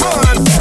on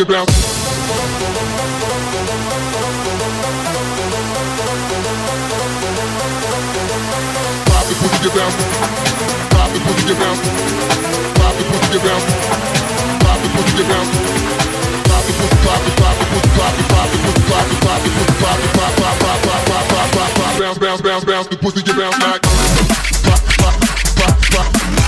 Pop the pussy, get bounce. Pop the pussy, get bounce. Pop the pussy, get bounce. Pop the pussy, get bounce. Pop the pussy, get bounce. Pop the pussy, pop the pop the pussy, pop the pop the pussy, pop the pop the pussy, pop the pop pop pop pop pop pop pop pop bounce bounce bounce bounce the pussy get bounce like pop pop pop pop. Pop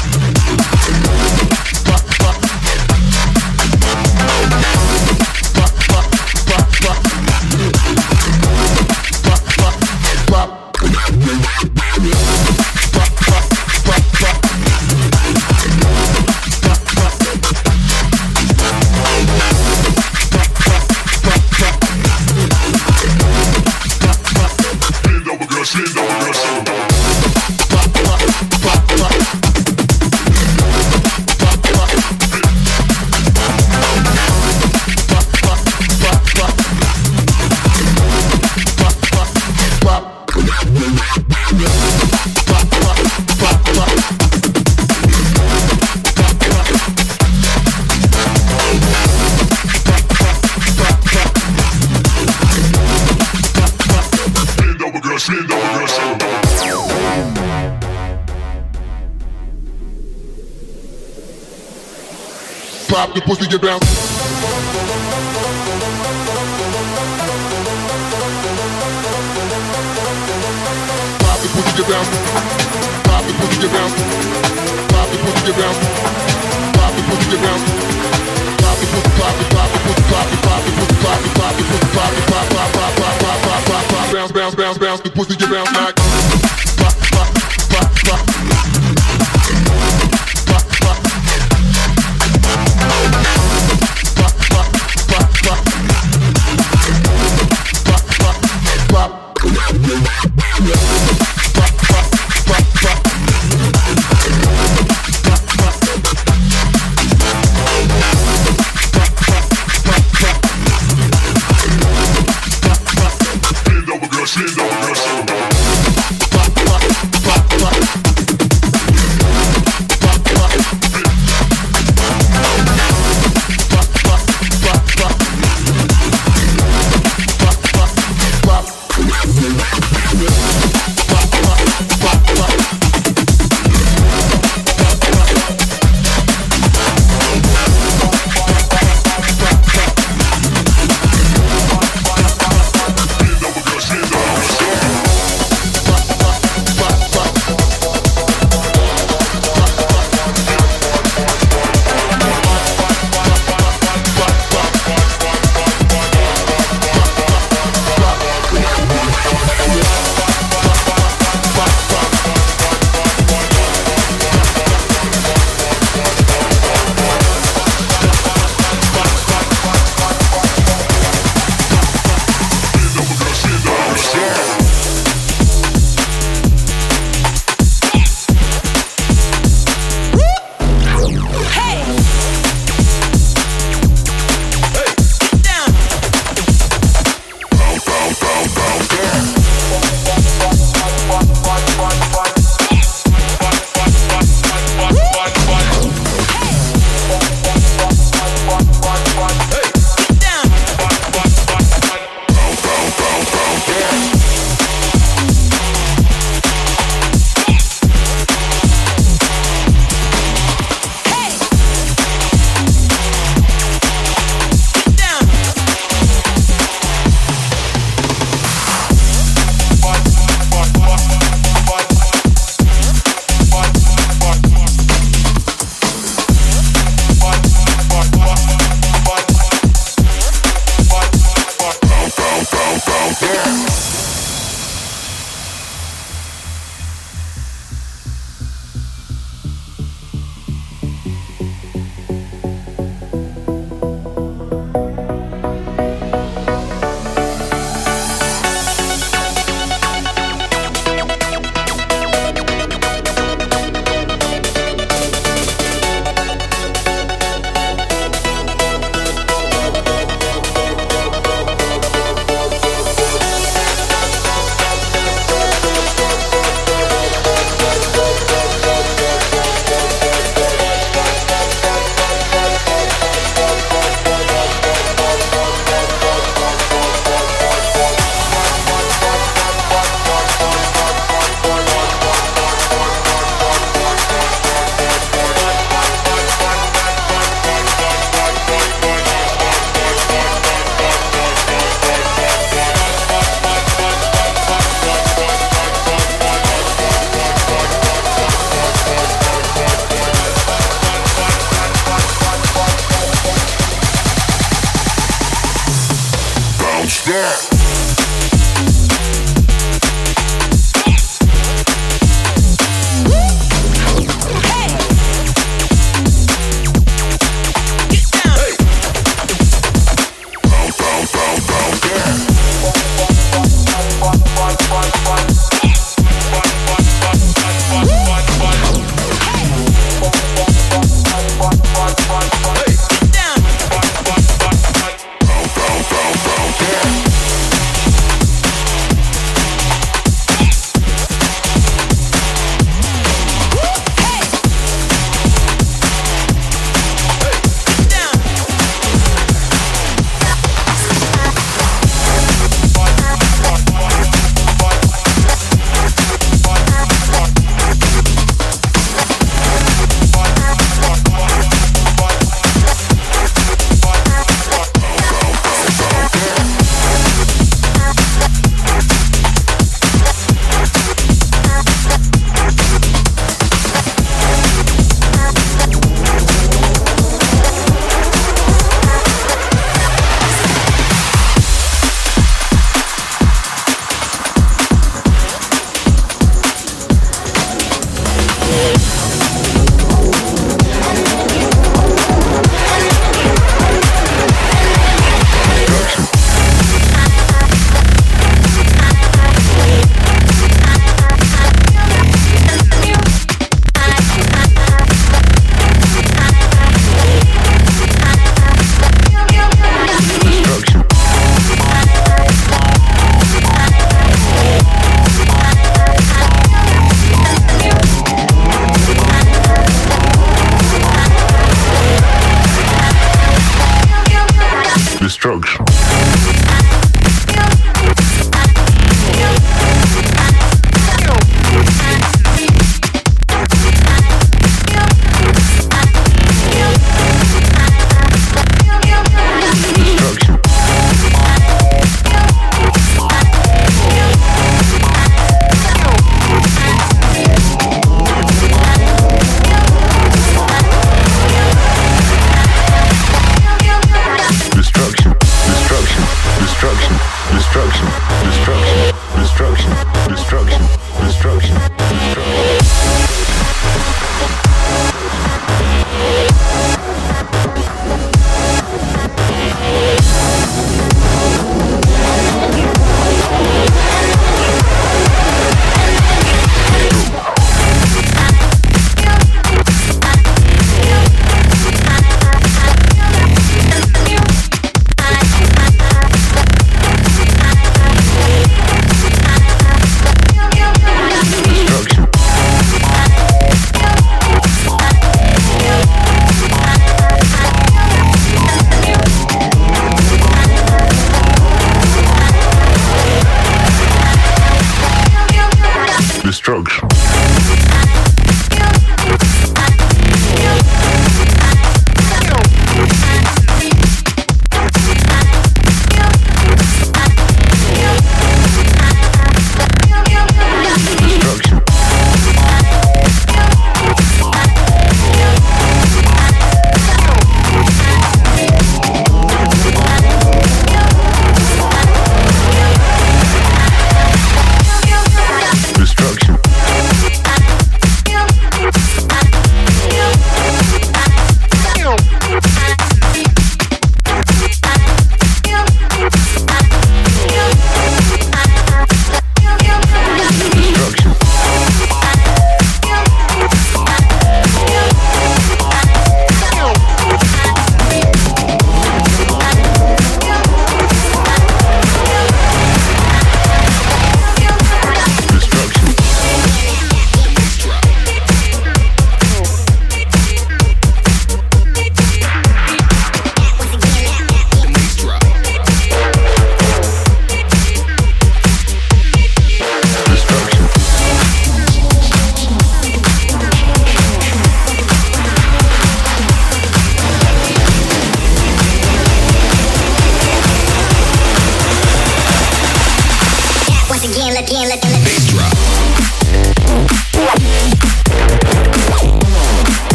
nasty pussy.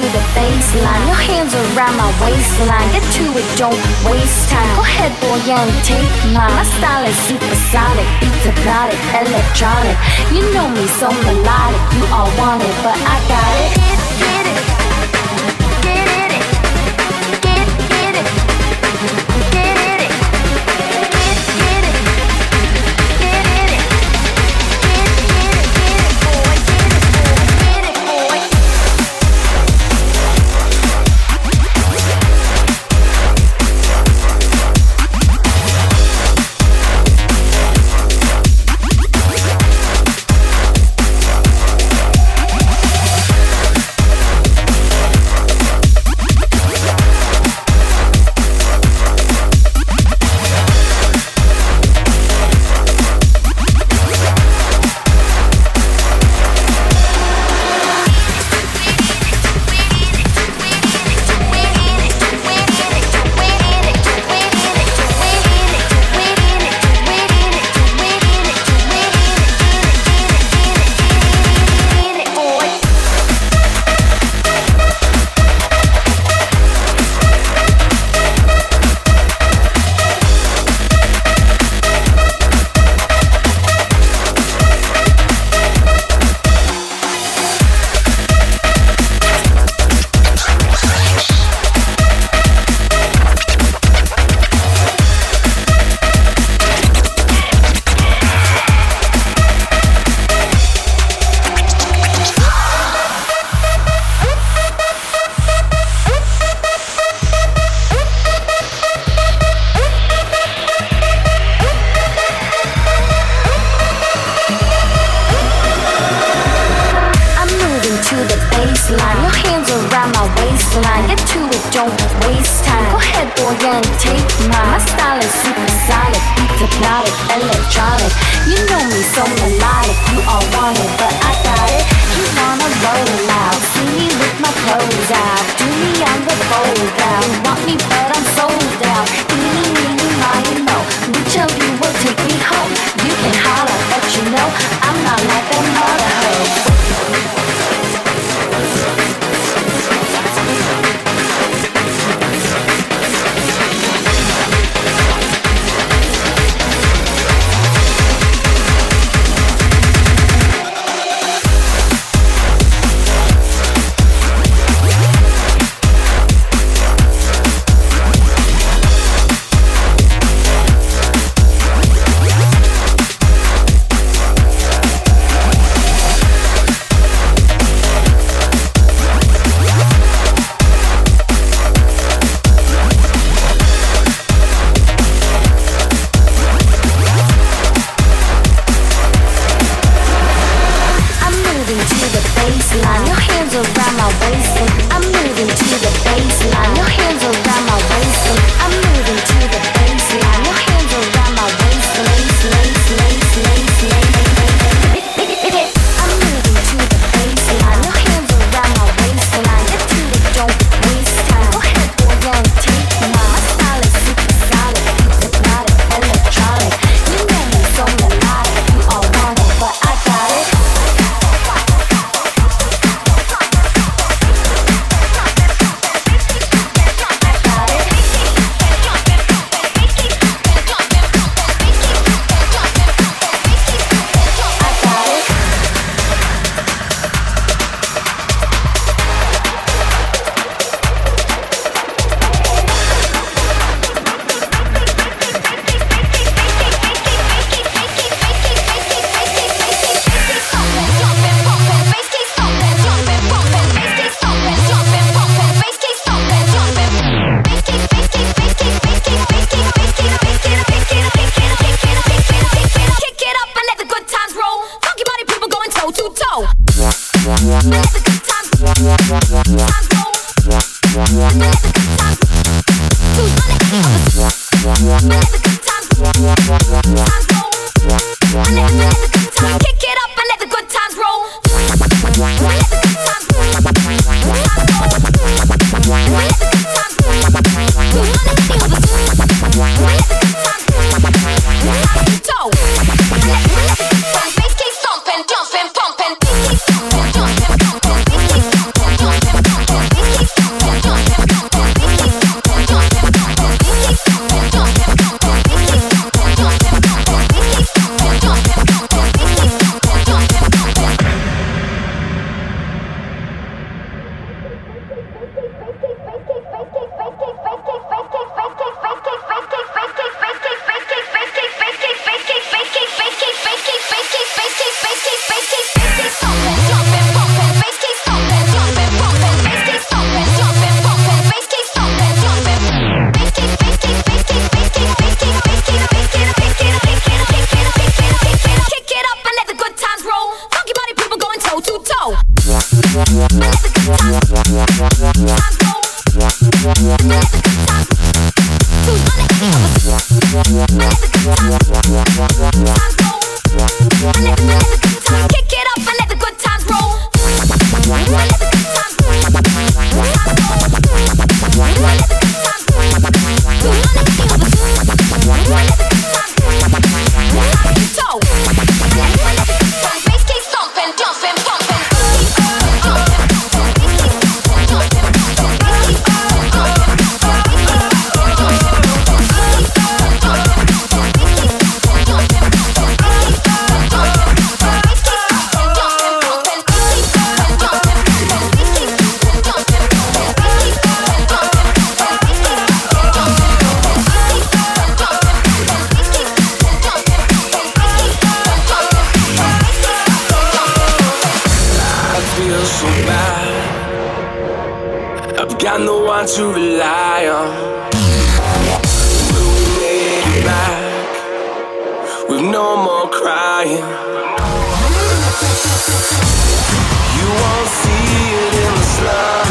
to the baseline. Your hands around my waistline. Get to it, don't waste time. Go ahead, boy, and take mine. My style is supersonic, beats hypnotic, electronic. You know me, so melodic. You all want it, but I got it. so bad. I've got no one to rely on. Will we make it back with no more crying? You won't see it in the slums.